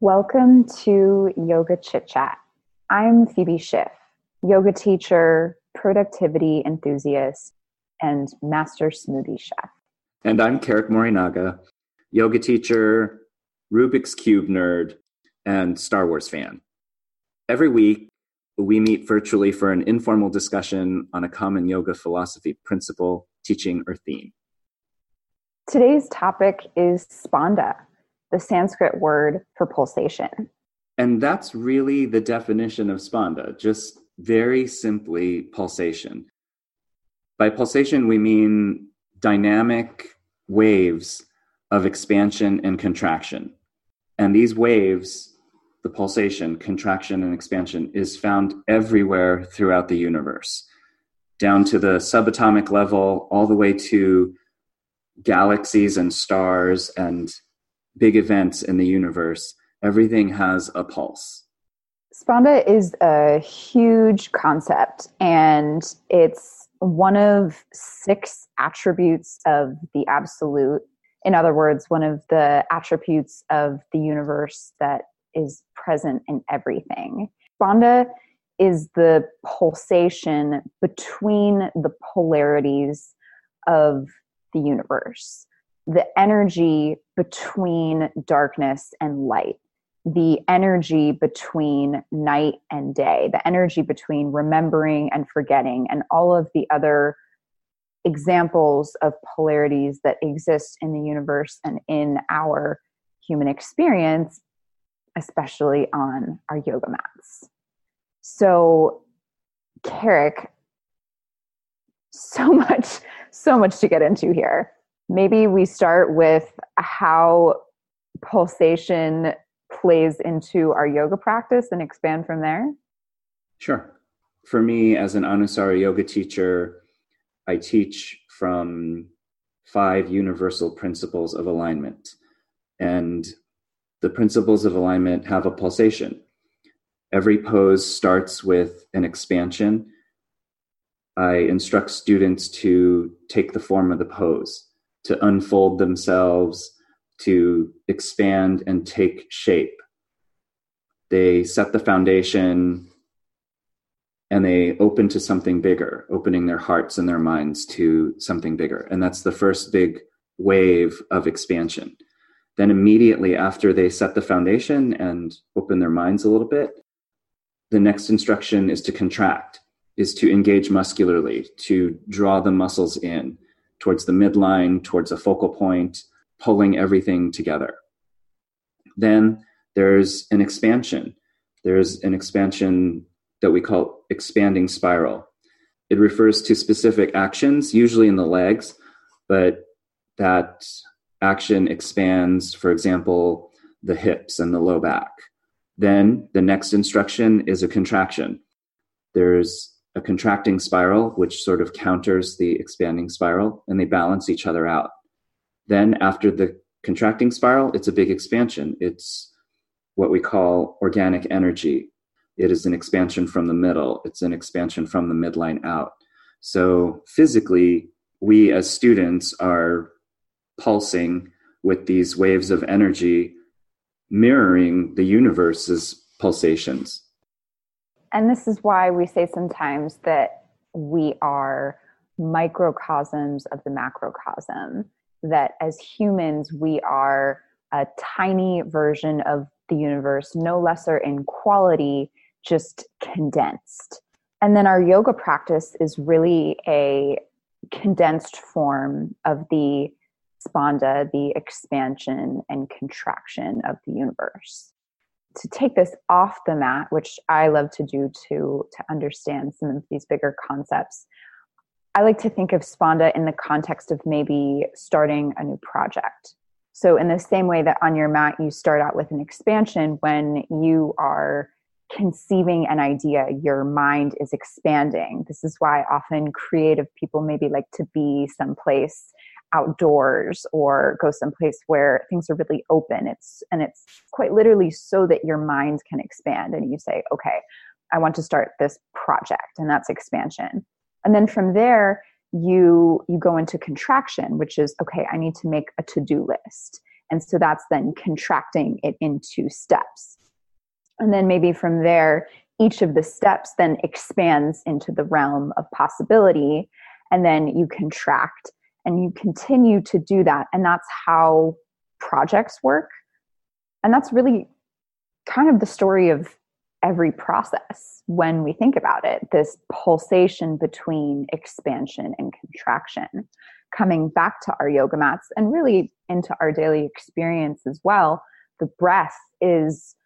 Welcome to Yoga Chit Chat. I'm Phoebe Schiff, yoga teacher, productivity enthusiast, and master smoothie chef. And I'm Keric Morinaga, yoga teacher, Rubik's Cube nerd, and Star Wars fan. Every week, we meet virtually for an informal discussion on a common yoga philosophy principle, teaching, or theme. Today's topic is spanda, the Sanskrit word for pulsation. And that's really the definition of spanda, just very simply pulsation. By pulsation, we mean dynamic waves of expansion and contraction. And these waves, the pulsation, contraction, and expansion, is found everywhere throughout the universe, down to the subatomic level, all the way to galaxies and stars and big events in the universe. Everything has a pulse. Spanda is a huge concept, and it's one of six attributes of the absolute in other words, one of the attributes of the universe that is present in everything. Spanda is the pulsation between the polarities of the universe, the energy between darkness and light, the energy between night and day, the energy between remembering and forgetting, and all of the other examples of polarities that exist in the universe and in our human experience, especially on our yoga mats. So, Keric, so much, so much to get into here. Maybe we start with how pulsation plays into our yoga practice and expand from there. Sure. For me, as an Anusara yoga teacher, I teach from five universal principles of alignment. And the principles of alignment have a pulsation. Every pose starts with an expansion. I instruct students to take the form of the pose, to unfold themselves, to expand and take shape. They set the foundation and they open to something bigger, opening their hearts and their minds to something bigger. And that's the first big wave of expansion. Then, immediately after they set the foundation and open their minds a little bit, the next instruction is to contract, is to engage muscularly, to draw the muscles in towards the midline, towards a focal point, pulling everything together. Then there's an expansion. There's an expansion that we call expanding spiral. It refers to specific actions, usually in the legs, but that action expands, for example, the hips and the low back. Then the next instruction is a contraction. There's a contracting spiral, which sort of counters the expanding spiral, and they balance each other out. Then, after the contracting spiral, it's a big expansion. It's what we call organic energy. It is an expansion from the middle, it's an expansion from the midline out. So physically, we as students are pulsing with these waves of energy mirroring the universe's pulsations. And this is why we say sometimes that we are microcosms of the macrocosm, that as humans, we are a tiny version of the universe, no lesser in quality just condensed. And then our yoga practice is really a condensed form of the spanda, the expansion and contraction of the universe. To take this off the mat, which I love to do to, to understand some of these bigger concepts, I like to think of spanda in the context of maybe starting a new project. So, in the same way that on your mat you start out with an expansion, when you are conceiving an idea, your mind is expanding. This is why often creative people maybe like to be someplace outdoors or go someplace where things are really open. It's and it's quite literally so that your mind can expand and you say, okay, I want to start this project, and that's expansion. And then from there, you you go into contraction, which is okay, I need to make a to-do list. And so that's then contracting it into steps. And then maybe from there, each of the steps then expands into the realm of possibility. And then you contract and you continue to do that. And that's how projects work. And that's really kind of the story of every process when we think about it this pulsation between expansion and contraction coming back to our yoga mats and really into our daily experience as well the breath is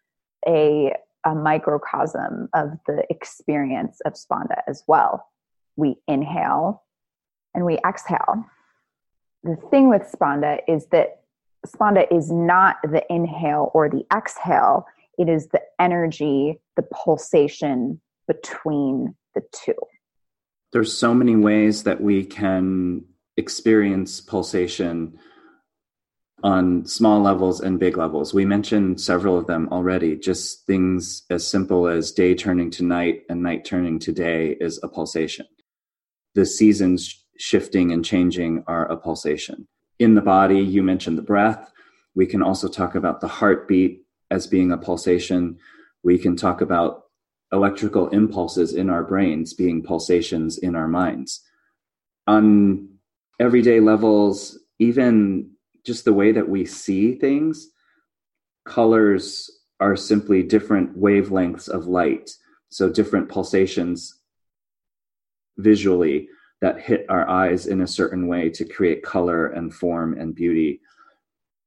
a, a microcosm of the experience of spanda as well we inhale and we exhale the thing with spanda is that spanda is not the inhale or the exhale it is the energy, the pulsation between the two. There's so many ways that we can experience pulsation on small levels and big levels. We mentioned several of them already. Just things as simple as day turning to night and night turning to day is a pulsation. The seasons shifting and changing are a pulsation. In the body, you mentioned the breath. We can also talk about the heartbeat as being a pulsation. We can talk about electrical impulses in our brains being pulsations in our minds. On everyday levels, even just the way that we see things, colors are simply different wavelengths of light. So, different pulsations visually that hit our eyes in a certain way to create color and form and beauty.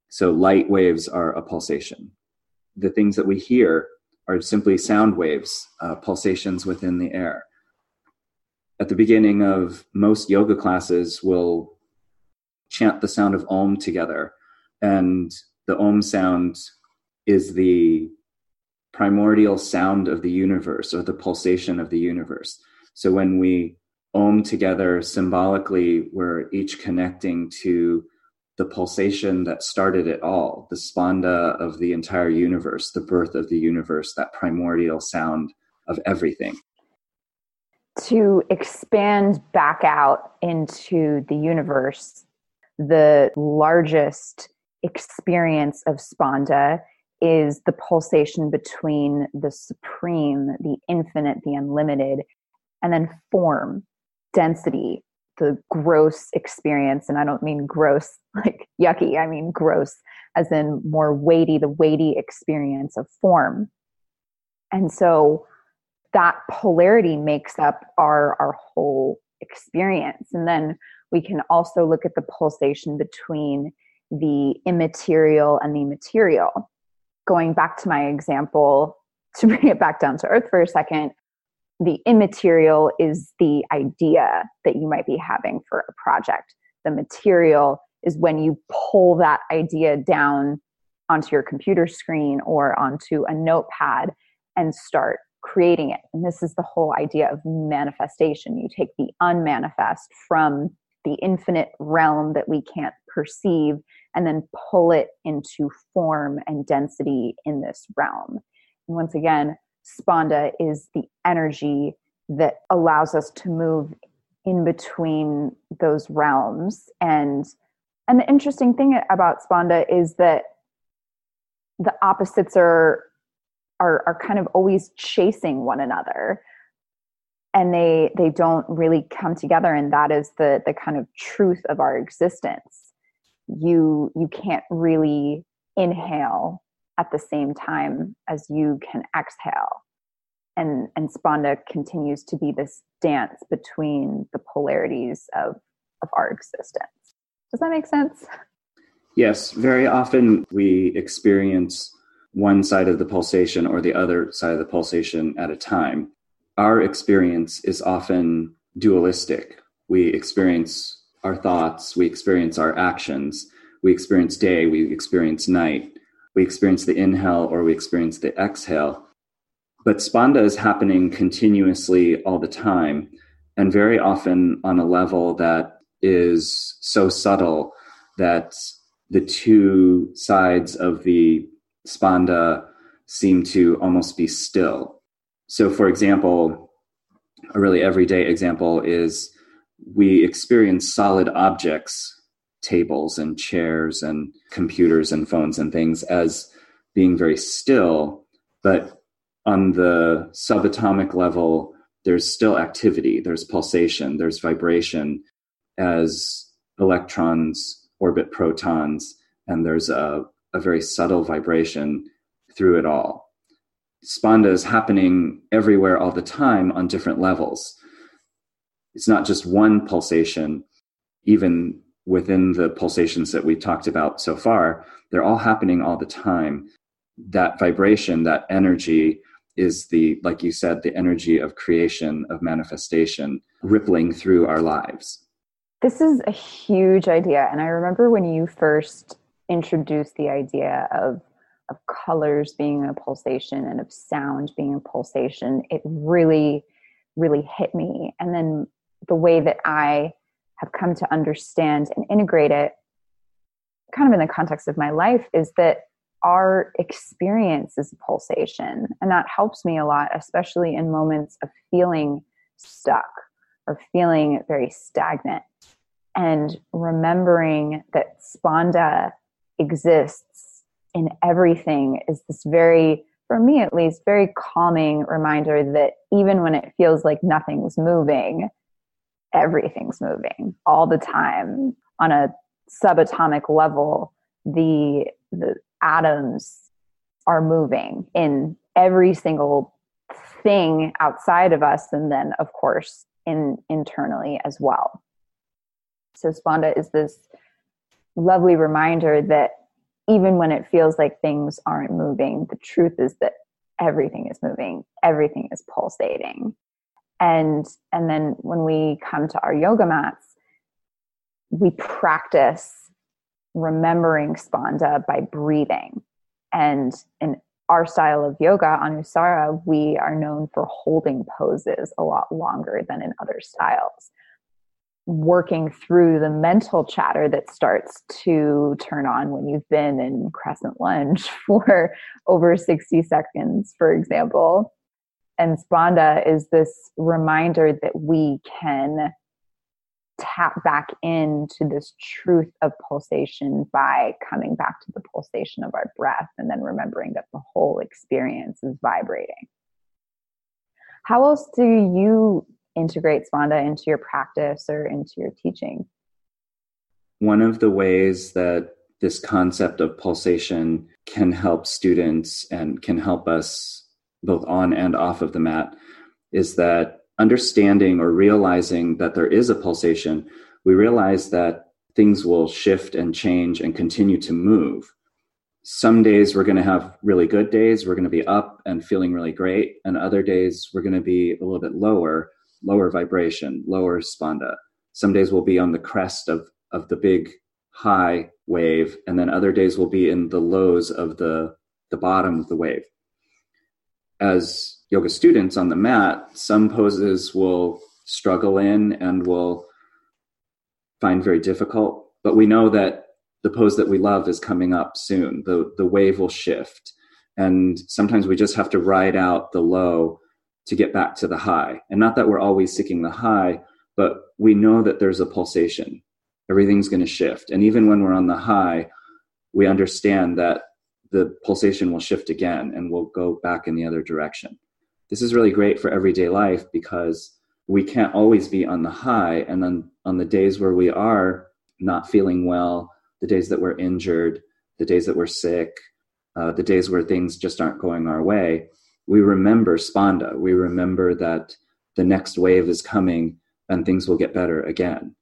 So, light waves are a pulsation the things that we hear are simply sound waves, uh, pulsations within the air. At the beginning of most yoga classes, we'll chant the sound of Om together. And the Om sound is the primordial sound of the universe or the pulsation of the universe. So when we Om together symbolically, we're each connecting to the pulsation that started it all, the spanda of the entire universe, the birth of the universe, that primordial sound of everything. To expand back out into the universe, the largest experience of spanda is the pulsation between the supreme, the infinite, the unlimited, and then form, density, the gross experience and i don't mean gross like yucky i mean gross as in more weighty the weighty experience of form. And so that polarity makes up our our whole experience. And then we can also look at the pulsation between the immaterial and the material. Going back to my example to bring it back down to earth for a second the immaterial is the idea that you might be having for a project. The material is when you pull that idea down onto your computer screen or onto a notepad and start creating it. And this is the whole idea of manifestation. You take the unmanifest from the infinite realm that we can't perceive and then pull it into form and density in this realm. And once again, spanda is the energy that allows us to move in between those realms. And and the interesting thing about Spanda is that the opposites are are are kind of always chasing one another. And they they don't really come together. And that is the the kind of truth of our existence. You you can't really inhale at the same time as you can exhale and and spanda continues to be this dance between the polarities of of our existence. Does that make sense? Yes. Very often we experience one side of the pulsation or the other side of the pulsation at a time. Our experience is often dualistic. We experience our thoughts we experience our actions we experience day we experience night we experience the inhale or we experience the exhale. But spanda is happening continuously all the time and very often on a level that is so subtle that the two sides of the spanda seem to almost be still. So, for example, a really everyday example is we experience solid objects tables and chairs and computers and phones and things as being very still, but on the subatomic level, there's still activity, there's pulsation, there's vibration as electrons orbit protons, and there's a, a very subtle vibration through it all. Spanda is happening everywhere all the time on different levels. It's not just one pulsation, even within the pulsations that we've talked about so far, they're all happening all the time. That vibration, that energy is the, like you said, the energy of creation, of manifestation, rippling through our lives. This is a huge idea. And I remember when you first introduced the idea of of colors being a pulsation and of sound being a pulsation, it really, really hit me. And then the way that I have come to understand and integrate it, kind of in the context of my life, is that our experience is pulsation. And that helps me a lot, especially in moments of feeling stuck or feeling very stagnant. And remembering that spanda exists in everything is this very, for me at least, very calming reminder that even when it feels like nothing's moving, everything's moving all the time on a subatomic level. The the atoms are moving in every single thing outside of us and then of course in internally as well. So spanda is this lovely reminder that even when it feels like things aren't moving the truth is that everything is moving everything is pulsating. And and then when we come to our yoga mats we practice remembering spanda by breathing. And in our style of yoga, Anusara, we are known for holding poses a lot longer than in other styles. Working through the mental chatter that starts to turn on when you've been in crescent lunge for over 60 seconds, for example. And Spanda is this reminder that we can tap back into this truth of pulsation by coming back to the pulsation of our breath and then remembering that the whole experience is vibrating. How else do you integrate Spanda into your practice or into your teaching? One of the ways that this concept of pulsation can help students and can help us both on and off of the mat is that understanding or realizing that there is a pulsation, we realize that things will shift and change and continue to move. Some days we're going to have really good days, we're going to be up and feeling really great, and other days we're going to be a little bit lower, lower vibration, lower spanda. Some days we'll be on the crest of of the big high wave, and then other days we'll be in the lows of the the bottom of the wave. As yoga students on the mat, some poses will struggle in and will find very difficult. But we know that the pose that we love is coming up soon. The, the wave will shift. And sometimes we just have to ride out the low to get back to the high. And not that we're always seeking the high, but we know that there's a pulsation. Everything's going to shift. And even when we're on the high, we understand that the pulsation will shift again and we'll go back in the other direction. This is really great for everyday life because we can't always be on the high and then on the days where we are not feeling well the days that we're injured the days that we're sick uh, the days where things just aren't going our way we remember spanda we remember that the next wave is coming and things will get better again.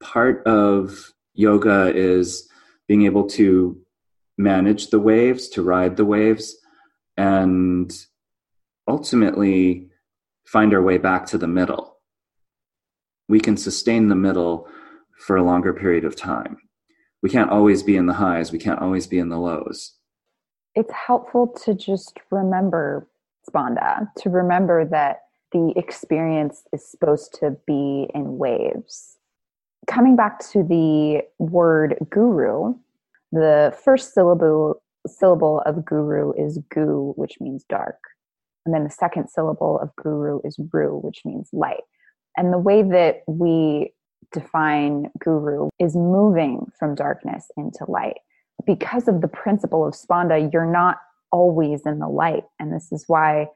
Part of yoga is being able to manage the waves to ride the waves and ultimately find our way back to the middle. We can sustain the middle for a longer period of time. We can't always be in the highs, we can't always be in the lows. It's helpful to just remember Spanda, to remember that the experience is supposed to be in waves. Coming back to the word guru, the first syllable syllable of guru is gu, which means dark. And then the second syllable of guru is ru, which means light. And the way that we define guru is moving from darkness into light. Because of the principle of spanda, you're not always in the light. And this is why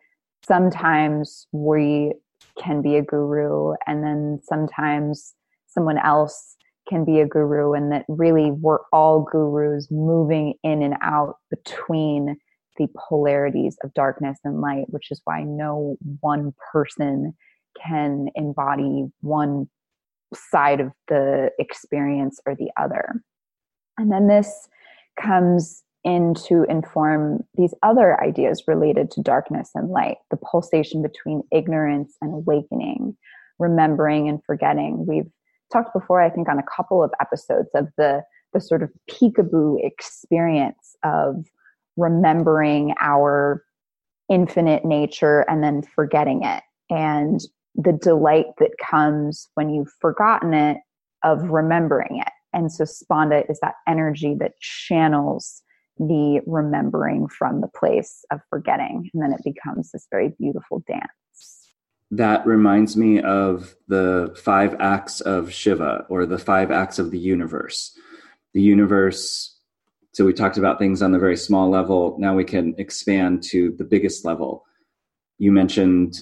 sometimes we can be a guru, and then sometimes someone else can be a guru, and that really we're all gurus moving in and out between the polarities of darkness and light, which is why no one person can embody one side of the experience or the other. And then this comes in to inform these other ideas related to darkness and light, the pulsation between ignorance and awakening, remembering and forgetting. We've talked before, I think, on a couple of episodes of the, the sort of peekaboo experience of remembering our infinite nature and then forgetting it. And the delight that comes when you've forgotten it of remembering it. And so spanda is that energy that channels the remembering from the place of forgetting. And then it becomes this very beautiful dance. That reminds me of the five acts of Shiva or the five acts of the universe. The universe, so we talked about things on the very small level. Now we can expand to the biggest level. You mentioned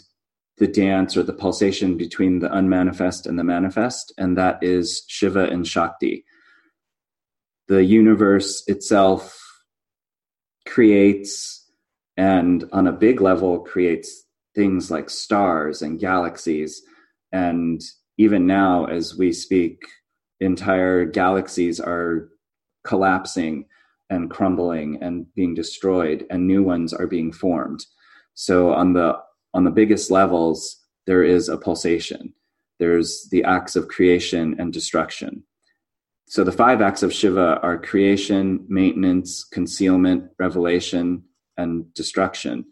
the dance or the pulsation between the unmanifest and the manifest, and that is Shiva and Shakti. The universe itself creates, and on a big level, creates things like stars and galaxies. And even now, as we speak, entire galaxies are collapsing and crumbling and being destroyed, and new ones are being formed. So, on the on the biggest levels, there is a pulsation. There's the acts of creation and destruction. So the five acts of Shiva are creation, maintenance, concealment, revelation, and destruction.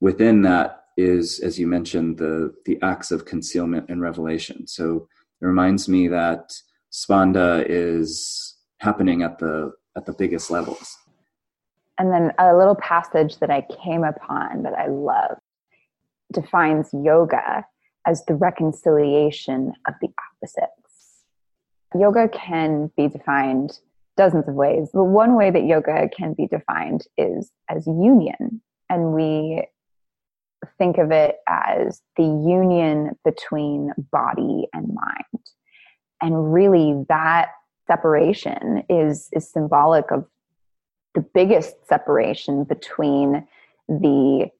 Within that is, as you mentioned, the, the acts of concealment and revelation. So it reminds me that Spanda is happening at the at the biggest levels. And then a little passage that I came upon that I love defines yoga as the reconciliation of the opposites. Yoga can be defined dozens of ways. but one way that yoga can be defined is as union. And we think of it as the union between body and mind. And really, that separation is, is symbolic of the biggest separation between the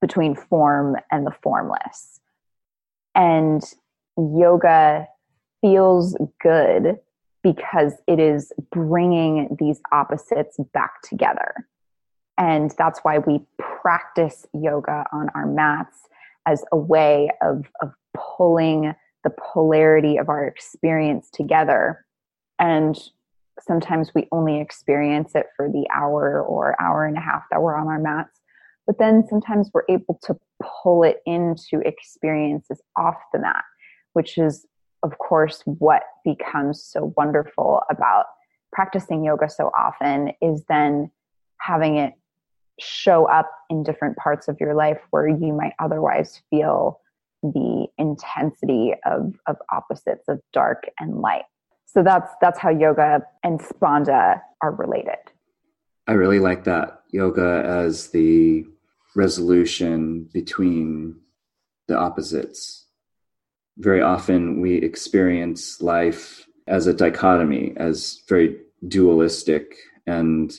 between form and the formless. And yoga feels good because it is bringing these opposites back together. And that's why we practice yoga on our mats as a way of, of pulling the polarity of our experience together. And sometimes we only experience it for the hour or hour and a half that we're on our mats but then sometimes we're able to pull it into experiences off the mat, which is, of course, what becomes so wonderful about practicing yoga so often is then having it show up in different parts of your life where you might otherwise feel the intensity of, of opposites of dark and light. So that's that's how yoga and spanda are related. I really like that yoga as the resolution between the opposites. Very often we experience life as a dichotomy, as very dualistic, and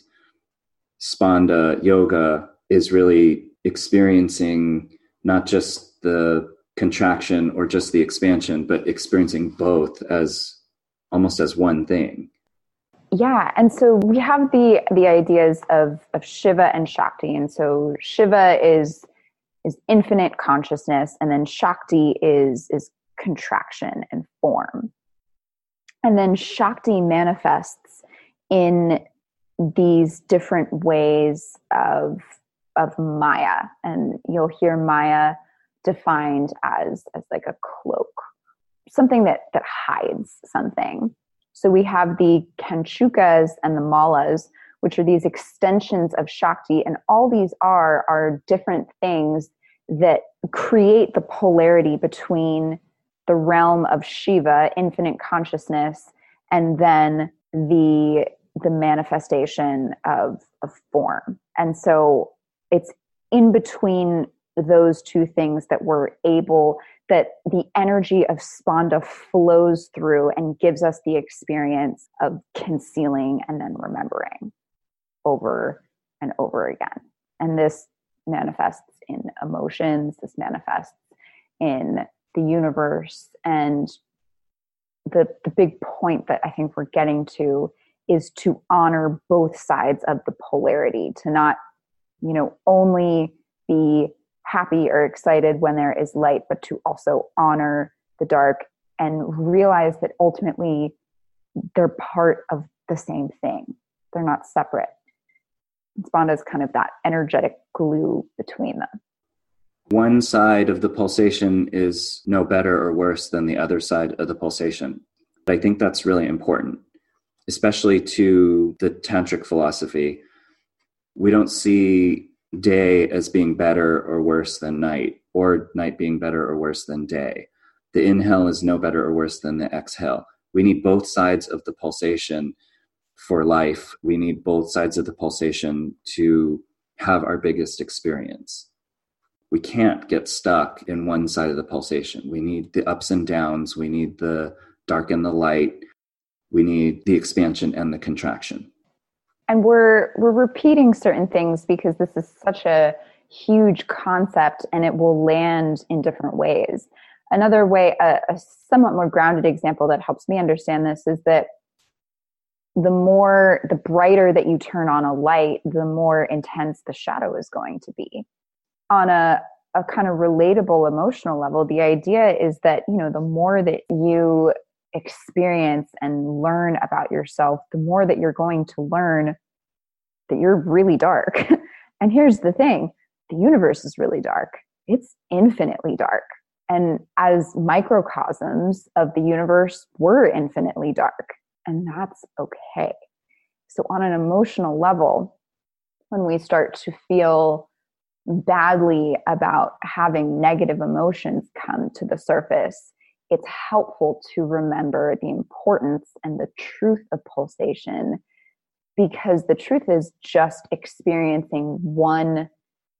Spanda yoga is really experiencing not just the contraction or just the expansion, but experiencing both as almost as one thing. Yeah and so we have the the ideas of of shiva and shakti and so shiva is is infinite consciousness and then shakti is is contraction and form. And then shakti manifests in these different ways of of maya. And you'll hear maya defined as as like a cloak something that that hides something. So we have the Kanchukas and the Malas, which are these extensions of Shakti, and all these are are different things that create the polarity between the realm of Shiva, infinite consciousness, and then the the manifestation of of form. And so it's in between those two things that we're able that the energy of spanda flows through and gives us the experience of concealing and then remembering over and over again and this manifests in emotions this manifests in the universe and the the big point that i think we're getting to is to honor both sides of the polarity to not you know only be happy or excited when there is light, but to also honor the dark and realize that ultimately they're part of the same thing. They're not separate. Spanda is kind of that energetic glue between them. One side of the pulsation is no better or worse than the other side of the pulsation. I think that's really important, especially to the tantric philosophy. We don't see day as being better or worse than night, or night being better or worse than day. The inhale is no better or worse than the exhale. We need both sides of the pulsation for life. We need both sides of the pulsation to have our biggest experience. We can't get stuck in one side of the pulsation. We need the ups and downs. We need the dark and the light. We need the expansion and the contraction. And we're we're repeating certain things because this is such a huge concept and it will land in different ways. Another way a, a, somewhat more grounded example that helps me understand this is that the more the brighter that you turn on a light the more intense the shadow is going to be. On a a kind of relatable emotional level the idea is that you know the more that you experience and learn about yourself, the more that you're going to learn that you're really dark. and here's the thing the universe is really dark, it's infinitely dark. And as microcosms of the universe, we're infinitely dark, and that's okay. So, on an emotional level, when we start to feel badly about having negative emotions come to the surface, it's helpful to remember the importance and the truth of pulsation because the truth is just experiencing one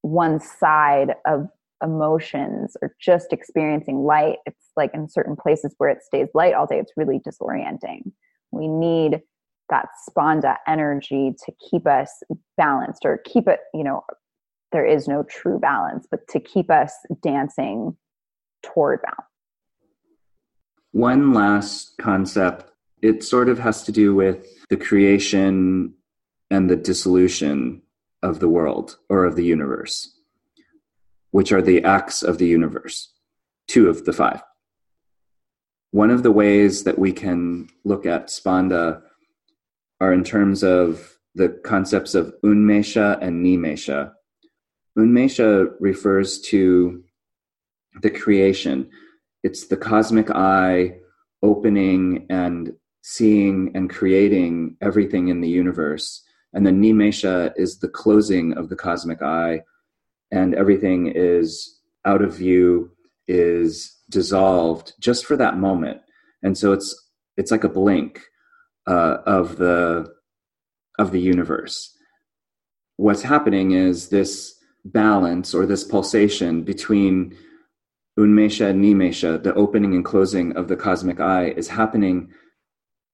one side of emotions or just experiencing light. It's like in certain places where it stays light all day it's really disorienting. We need that spanda energy to keep us balanced or keep it you know there is no true balance but to keep us dancing toward balance one last concept, it sort of has to do with the creation and the dissolution of the world or of the universe, which are the acts of the universe, two of the five. One of the ways that we can look at Spanda are in terms of the concepts of Unmesha and Nimesha. Unmesha refers to the creation, it's the cosmic eye opening and seeing and creating everything in the universe. And then Nimesha is the closing of the cosmic eye, and everything is out of view, is dissolved just for that moment. And so it's it's like a blink uh, of the of the universe. What's happening is this balance or this pulsation between Unmesha and Nimesha, the opening and closing of the cosmic eye, is happening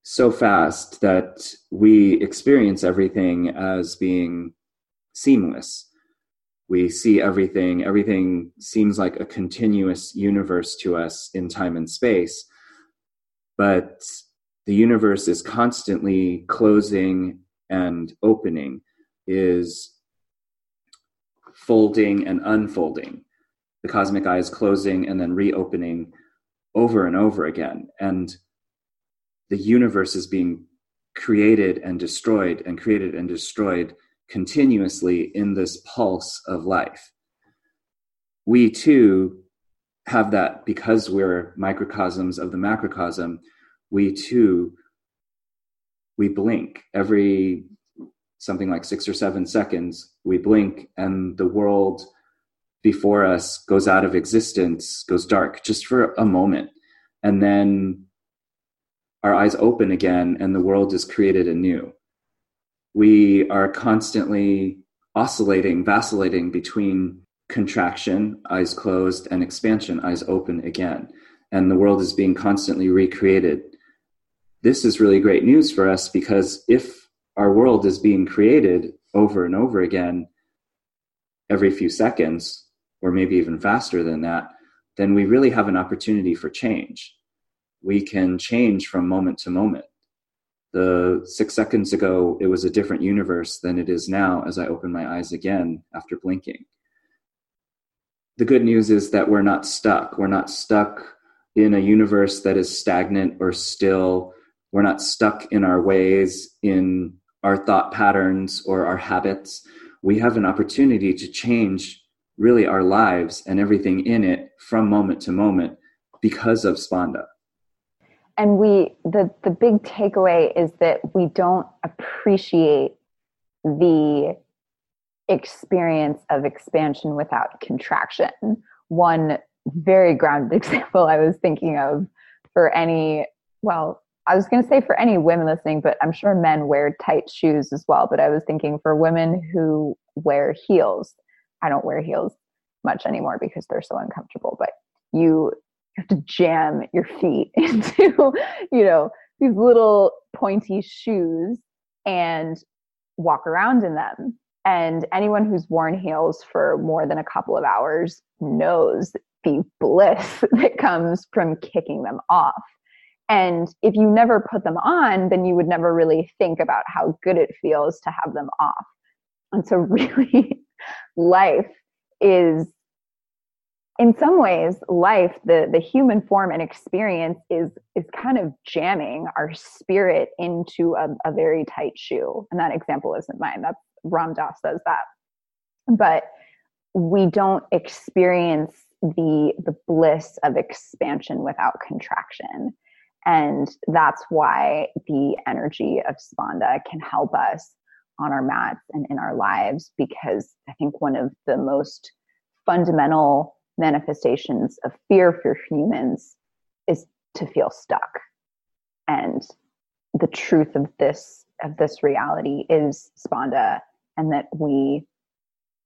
so fast that we experience everything as being seamless. We see everything, everything seems like a continuous universe to us in time and space. But the universe is constantly closing and opening, is folding and unfolding the cosmic eye is closing and then reopening over and over again. And the universe is being created and destroyed and created and destroyed continuously in this pulse of life. We too have that because we're microcosms of the macrocosm. We too, we blink every something like six or seven seconds. We blink and the world before us goes out of existence, goes dark just for a moment. and then our eyes open again and the world is created anew. We are constantly oscillating, vacillating between contraction, eyes closed, and expansion, eyes open again. And the world is being constantly recreated. This is really great news for us because if our world is being created over and over again every few seconds, or maybe even faster than that, then we really have an opportunity for change. We can change from moment to moment. The six seconds ago, it was a different universe than it is now as I open my eyes again after blinking. The good news is that we're not stuck. We're not stuck in a universe that is stagnant or still. We're not stuck in our ways, in our thought patterns or our habits. We have an opportunity to change really our lives and everything in it from moment to moment because of Spanda. And we the the big takeaway is that we don't appreciate the experience of expansion without contraction. One very grounded example I was thinking of for any well, I was going to say for any women listening, but I'm sure men wear tight shoes as well. But I was thinking for women who wear heels, I don't wear heels much anymore because they're so uncomfortable, but you have to jam your feet into, you know, these little pointy shoes and walk around in them. And anyone who's worn heels for more than a couple of hours knows the bliss that comes from kicking them off. And if you never put them on, then you would never really think about how good it feels to have them off. And so, really, life is, in some ways, life, the, the human form and experience is, is kind of jamming our spirit into a, a very tight shoe. And that example isn't mine. That's Ram Dass says that. But we don't experience the the bliss of expansion without contraction and that's why the energy of spanda can help us on our mats and in our lives because I think one of the most fundamental manifestations of fear for humans is to feel stuck. And the truth of this of this reality is spanda and that we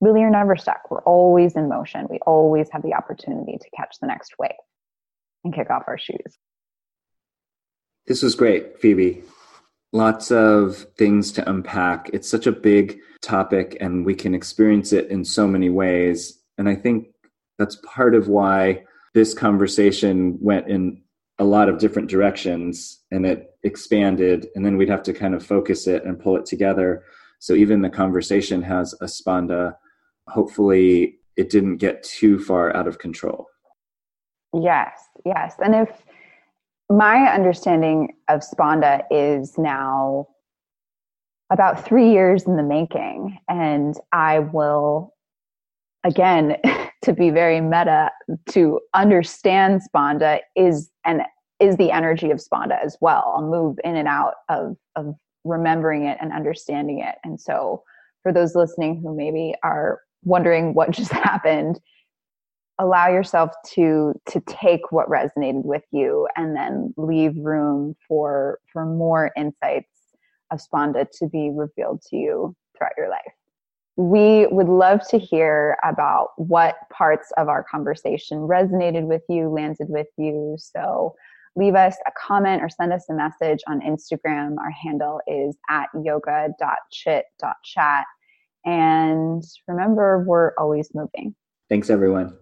really are never stuck. We're always in motion. We always have the opportunity to catch the next wave and kick off our shoes. This was great, Phoebe lots of things to unpack. It's such a big topic, and we can experience it in so many ways. And I think that's part of why this conversation went in a lot of different directions and it expanded. And then we'd have to kind of focus it and pull it together. So even the conversation has a spanda. Hopefully, it didn't get too far out of control. Yes, yes. And if my understanding of Spanda is now about three years in the making. And I will, again, to be very meta, to understand Spanda is and is the energy of Spanda as well. I'll move in and out of, of remembering it and understanding it. And so for those listening who maybe are wondering what just happened, allow yourself to to take what resonated with you and then leave room for for more insights of spanda to be revealed to you throughout your life. We would love to hear about what parts of our conversation resonated with you landed with you. So leave us a comment or send us a message on instagram. Our handle is at yoga.chit.chat and remember we're always moving. Thanks everyone